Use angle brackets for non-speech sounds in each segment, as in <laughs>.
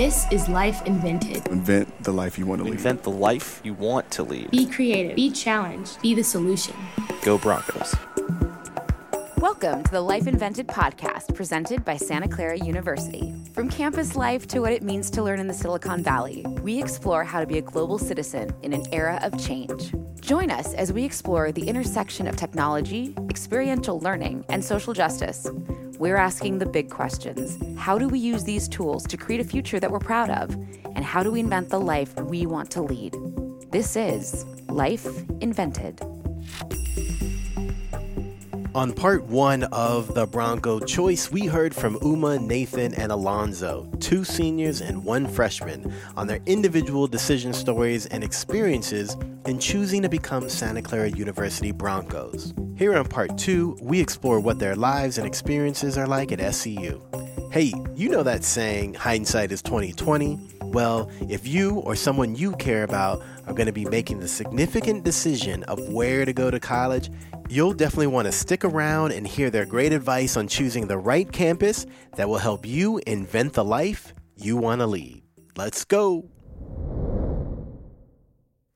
This is Life Invented. Invent the life you want to lead. Invent the life you want to lead. Be creative, be challenged, be the solution. Go Broncos. Welcome to the Life Invented podcast presented by Santa Clara University. From campus life to what it means to learn in the Silicon Valley, we explore how to be a global citizen in an era of change. Join us as we explore the intersection of technology, experiential learning, and social justice. We're asking the big questions How do we use these tools to create a future that we're proud of? And how do we invent the life we want to lead? This is Life Invented. On part one of the Bronco Choice, we heard from Uma, Nathan, and Alonzo, two seniors and one freshman, on their individual decision stories and experiences in choosing to become Santa Clara University Broncos. Here on part two, we explore what their lives and experiences are like at SCU. Hey, you know that saying, hindsight is 2020? Well, if you or someone you care about are going to be making the significant decision of where to go to college, you'll definitely want to stick around and hear their great advice on choosing the right campus that will help you invent the life you want to lead. Let's go.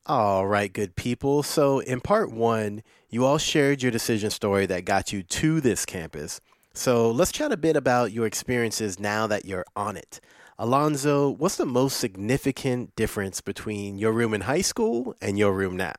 All right, good people. So, in part one, you all shared your decision story that got you to this campus. So, let's chat a bit about your experiences now that you're on it. Alonzo, what's the most significant difference between your room in high school and your room now?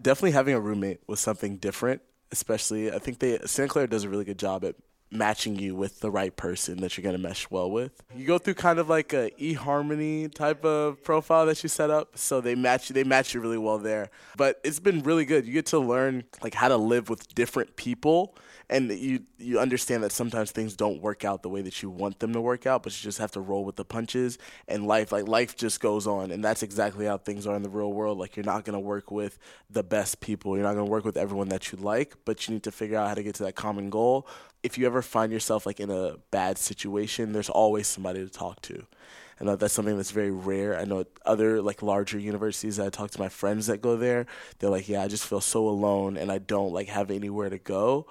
Definitely having a roommate was something different, especially I think they Santa Clara does a really good job at matching you with the right person that you're going to mesh well with. You go through kind of like a eHarmony type of profile that you set up, so they match you they match you really well there. But it's been really good. You get to learn like how to live with different people and you you understand that sometimes things don't work out the way that you want them to work out, but you just have to roll with the punches. And life, like life, just goes on, and that's exactly how things are in the real world. Like you're not gonna work with the best people, you're not gonna work with everyone that you like, but you need to figure out how to get to that common goal. If you ever find yourself like in a bad situation, there's always somebody to talk to. And uh, that's something that's very rare. I know other like larger universities that I talk to my friends that go there, they're like, yeah, I just feel so alone and I don't like have anywhere to go.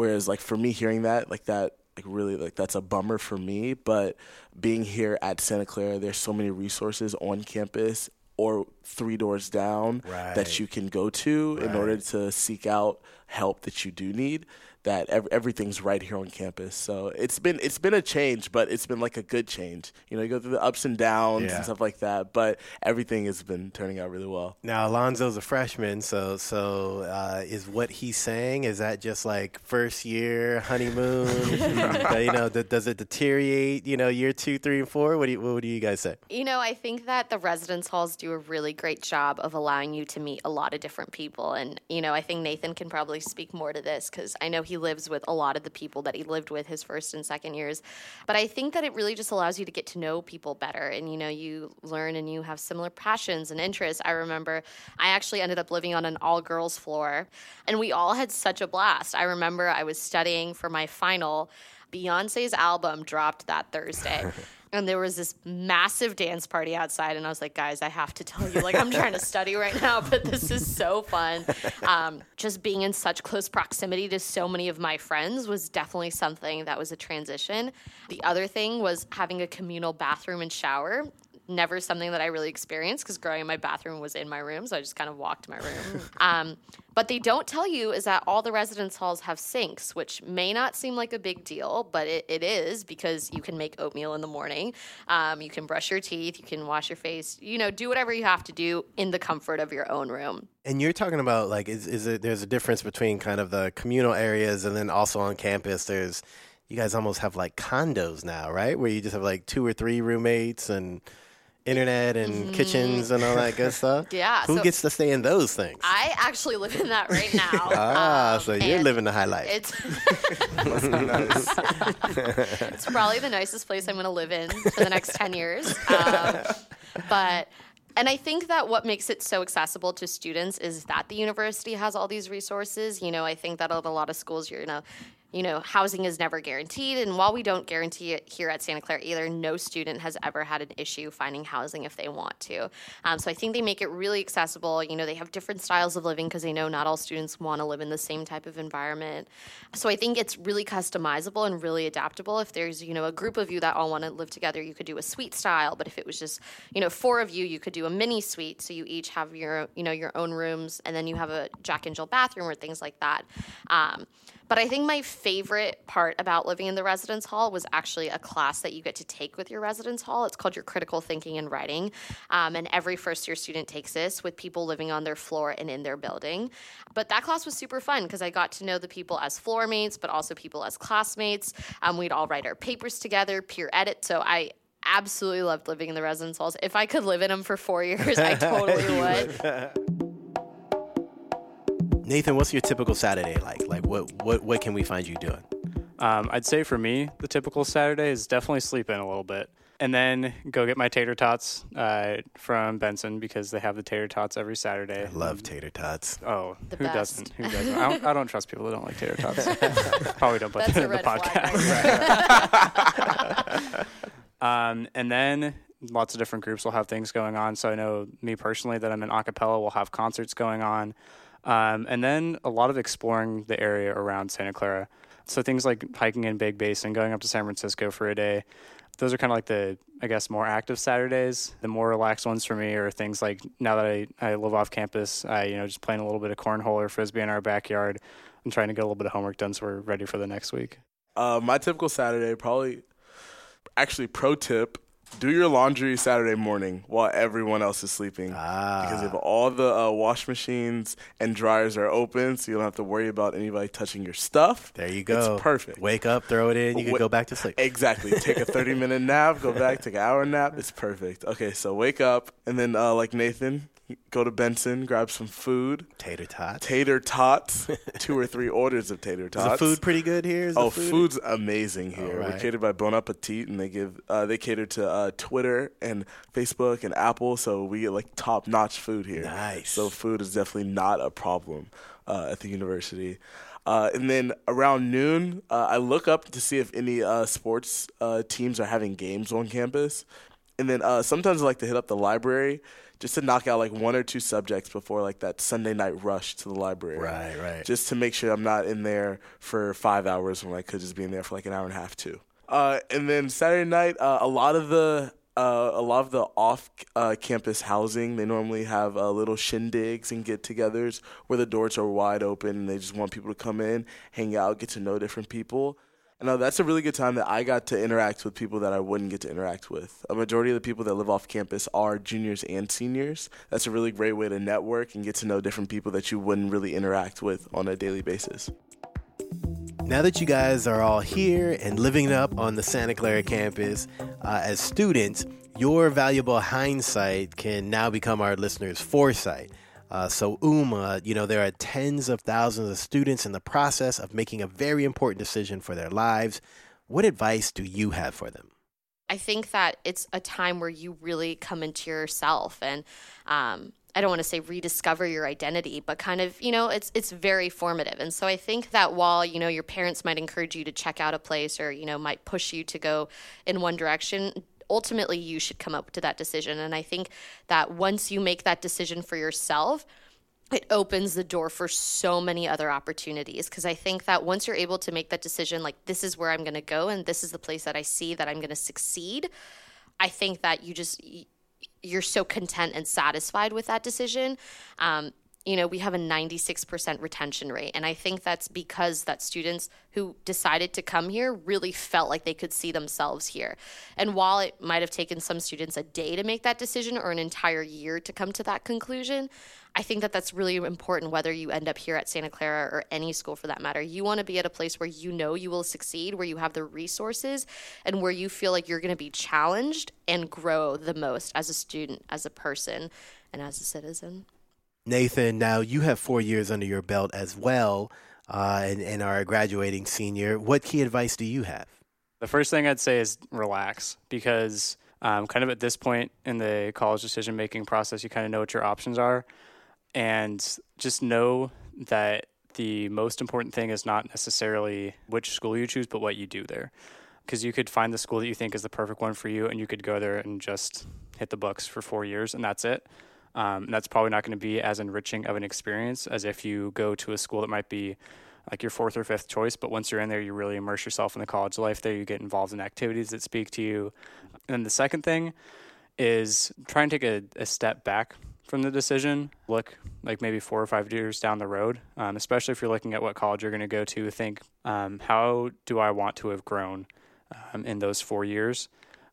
Whereas like for me hearing that, like that like really like that's a bummer for me, but being here at Santa Clara, there's so many resources on campus or three doors down Right. that you can go to in order to seek out help that you do need that ev- everything's right here on campus so it's been it's been a change but it's been like a good change you know you go through the ups and downs Yeah. and stuff like that but everything has been turning out really well Now Alonzo's a freshman, so so uh, is what he's saying is that just like first year honeymoon? <laughs> You know, th- does it deteriorate? You know, year two, three, and four. What do you what do you guys say? You know, I think that the residence halls do a really great job of allowing you to meet a lot of different people. And, you know, I think Nathan can probably speak more to this because I know he lives with a lot of the people that he lived with his first and second years. But I think that it really just allows you to get to know people better. And, you know, you learn and you have similar passions and interests. I remember I actually ended up living on an all girls floor and we all had such a blast. I remember I was studying for my final. Beyonce's album dropped that Thursday. <laughs> And there was this massive dance party outside, and I was like, guys, I have to tell you, like, I'm trying to study right now, <laughs> but this is so fun. Um, just being in such close proximity to so many of my friends was definitely something that was a transition. The other thing was having a communal bathroom and shower. Never something that I really experienced because growing up, my bathroom was in my room, so I just kind of walked my room. <laughs> Um, but they don't tell you is that all the residence halls have sinks, which may not seem like a big deal, but it, it is because you can make oatmeal in the morning. Um, you can brush your teeth, you can wash your face, you know, do whatever you have to do in the comfort of your own room. And you're talking about like is is it there's a difference between kind of the communal areas and then also on campus there's you guys almost have like condos now, right? Where you just have like two or three roommates and internet and kitchens and all that good stuff. <laughs> Yeah, Who so- gets to stay in those things? I actually live in that right now. <laughs> ah, Um, so you're living the high life. It's <laughs> it's probably the nicest place I'm going to live in for the next 10 years. Um, but and I think that what makes it so accessible to students is that the university has all these resources. You know, I think that at a lot of schools, you're, you know, you know, housing is never guaranteed. And while we don't guarantee it here at Santa Clara either, no student has ever had an issue finding housing if they want to. Um, so I think they make it really accessible. You know, they have different styles of living because they know not all students want to live in the same type of environment. So I think it's really customizable and really adaptable. If there's, you know, a group of you that all want to live together, you could do a suite style. But if it was just, you know, four of you, you could do a mini suite. So you each have your, you know, your own rooms and then you have a Jack and Jill bathroom or things like that. Um, but I think my favorite part about living in the residence hall was actually a class that you get to take with your residence hall. It's called your critical thinking and writing. Um, and every first year student takes this with people living on their floor and in their building. But that class was super fun because I got to know the people as floor mates, but also people as classmates. Um, we'd all write our papers together, peer edit. So I, absolutely loved living in the residence halls. If I could live in them for four years, I <laughs> totally would. <laughs> Nathan, what's your typical Saturday like? Like, what what what can we find you doing? Um, I'd say for me, the typical Saturday is definitely sleep in a little bit, and then go get my tater tots uh, from Benson because they have the tater tots every Saturday. I love tater tots. Oh, The who best. doesn't? Who doesn't? I don't, I don't trust people that don't like tater <laughs> tots. Probably don't put That's that in the podcast. <laughs> right <laughs> Um, and then lots of different groups will have things going on. So I know me personally that I'm in acapella. We'll have concerts going on, um, and then a lot of exploring the area around Santa Clara. So things like hiking in Big Basin, going up to San Francisco for a day. Those are kind of like the, I guess, more active Saturdays. The more relaxed ones for me are things like now that I, I live off campus, I, you know, just playing a little bit of cornhole or frisbee in our backyard and trying to get a little bit of homework done so we're ready for the next week. Uh, my typical Saturday, probably, actually, pro tip: do your laundry Saturday morning while everyone else is sleeping. Ah. Because if all the uh, wash machines and dryers are open, so you don't have to worry about anybody touching your stuff. There you go. It's perfect. Wake up, throw it in. You can go back to sleep. Exactly. Take a 30 minute nap, go back, take an hour nap. It's perfect. Okay, so wake up, and then, uh, like Nathan, go to Benson, grab some food. Tater tots. Tater tots, <laughs> two or three orders of tater Is tots. the food pretty good here? Is Oh, food- food's amazing here. We're catered by Bon Appetit, and they give uh, they cater to uh, Twitter and Facebook and Apple, so we get like top notch food here. Nice. So food is definitely not a problem uh, at the university. Uh, and then around noon, uh, I look up to see if any uh, sports uh, teams are having games on campus. And then uh, sometimes I like to hit up the library just to knock out like one or two subjects before like that Sunday night rush to the library. Right, right. Just to make sure I'm not in there for five hours when I could just be in there for like an hour and a half too. Uh, and then Saturday night, uh, a lot of the uh, a lot of the off uh, campus housing, they normally have uh, little shindigs and get togethers where the doors are wide open and they just want people to come in, hang out, get to know different people. And uh, that's a really good time that I got to interact with people that I wouldn't get to interact with. A majority of the people that live off campus are juniors and seniors. That's a really great way to network and get to know different people that you wouldn't really interact with on a daily basis. Now that you guys are all here and living up on the Santa Clara campus uh, as students, your valuable hindsight can now become our listeners' foresight. Uh, so, Uma, you know, there are tens of thousands of students in the process of making a very important decision for their lives. What advice do you have for them? I think that it's a time where you really come into yourself and um, I don't want to say rediscover your identity, but kind of, you know, it's it's very formative. And so I think that while, you know, your parents might encourage you to check out a place or, you know, might push you to go in one direction, ultimately you should come up to that decision. And I think that once you make that decision for yourself, it opens the door for so many other opportunities because I think that once you're able to make that decision, like this is where I'm going to go and this is the place that I see that I'm going to succeed, I think that you just you're so content and satisfied with that decision. Um, you know, we have a 96% retention rate. And I think that's because that students who decided to come here really felt like they could see themselves here. And while it might have taken some students a day to make that decision or an entire year to come to that conclusion, I think that that's really important whether you end up here at Santa Clara or any school for that matter. You want to be at a place where you know you will succeed, where you have the resources, and where you feel like you're going to be challenged and grow the most as a student, as a person, and as a citizen. Nathan, now you have four years under your belt as well uh, and, and are a graduating senior. What key advice do you have? The first thing I'd say is relax because um, kind of at this point in the college decision making process, you kind of know what your options are. And just know that the most important thing is not necessarily which school you choose, but what you do there. Because you could find the school that you think is the perfect one for you, and you could go there and just hit the books for four years, and that's it. Um, and that's probably not going to be as enriching of an experience as if you go to a school that might be like your fourth or fifth choice. But once you're in there, you really immerse yourself in the college life there. You get involved in activities that speak to you. And the second thing is try and take a, a step back from the decision. Look like maybe four or five years down the road, um, especially if you're looking at what college you're going to go to. Think, um, how do I want to have grown um, in those four years?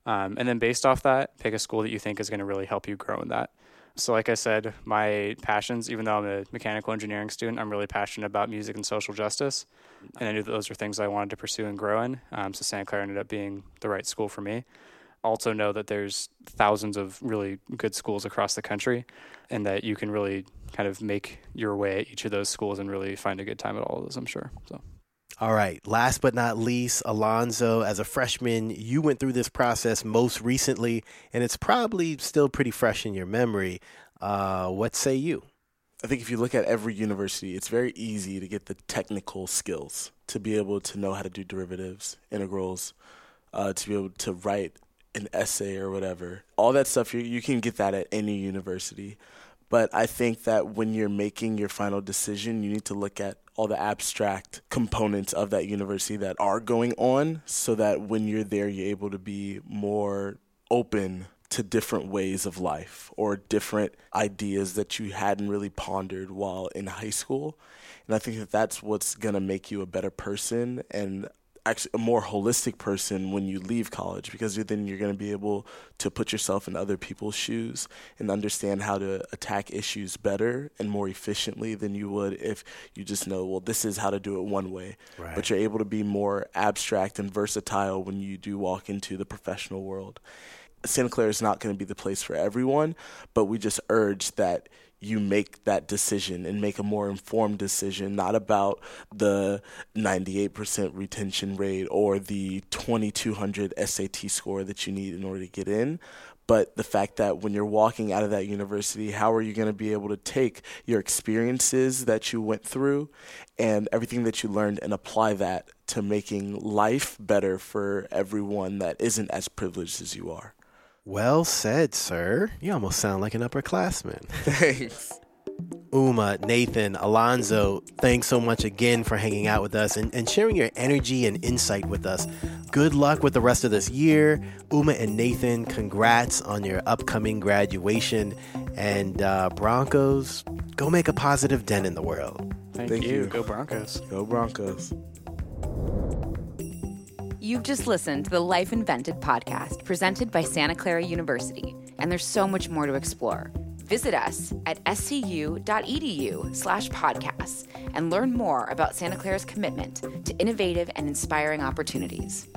Um, and then based off that, pick a school that you think is going to really help you grow in that. So, like I said, my passions, even though I'm a mechanical engineering student, I'm really passionate about music and social justice. And I knew that those were things I wanted to pursue and grow in. Um, so, Santa Clara ended up being the right school for me. Also, know that there's thousands of really good schools across the country, and that you can really kind of make your way at each of those schools and really find a good time at all of those, I'm sure. So. All right. Last but not least, Alonzo, as a freshman, you went through this process most recently, and it's probably still pretty fresh in your memory. Uh, what say you? I think if you look at every university, it's very easy to get the technical skills to be able to know how to do derivatives, integrals, uh, to be able to write an essay or whatever. All that stuff, you, you can get that at any university. But I think that when you're making your final decision, you need to look at all the abstract components of that university that are going on so that when you're there, you're able to be more open to different ways of life or different ideas that you hadn't really pondered while in high school. And I think that that's what's going to make you a better person and actually a more holistic person when you leave college because then you're going to be able to put yourself in other people's shoes and understand how to attack issues better and more efficiently than you would if you just know well this is how to do it one way right. but you're able to be more abstract and versatile when you do walk into the professional world Santa Clara is not going to be the place for everyone but we just urge that you make that decision and make a more informed decision, not about the 98% retention rate or the 2200 SAT score that you need in order to get in, but the fact that when you're walking out of that university, how are you going to be able to take your experiences that you went through and everything that you learned and apply that to making life better for everyone that isn't as privileged as you are? Well said, sir. You almost sound like an upperclassman. Thanks. <laughs> <laughs> Uma, Nathan, Alonzo, thanks so much again for hanging out with us and, and sharing your energy and insight with us. Good luck with the rest of this year. Uma and Nathan, congrats on your upcoming graduation. And uh, Broncos, go make a positive dent in the world. Thank, Thank you. you. Go Broncos. Go Broncos. You've just listened to the Life Invented podcast presented by Santa Clara University, and there's so much more to explore. Visit us at scu.edu slash podcasts and learn more about Santa Clara's commitment to innovative and inspiring opportunities.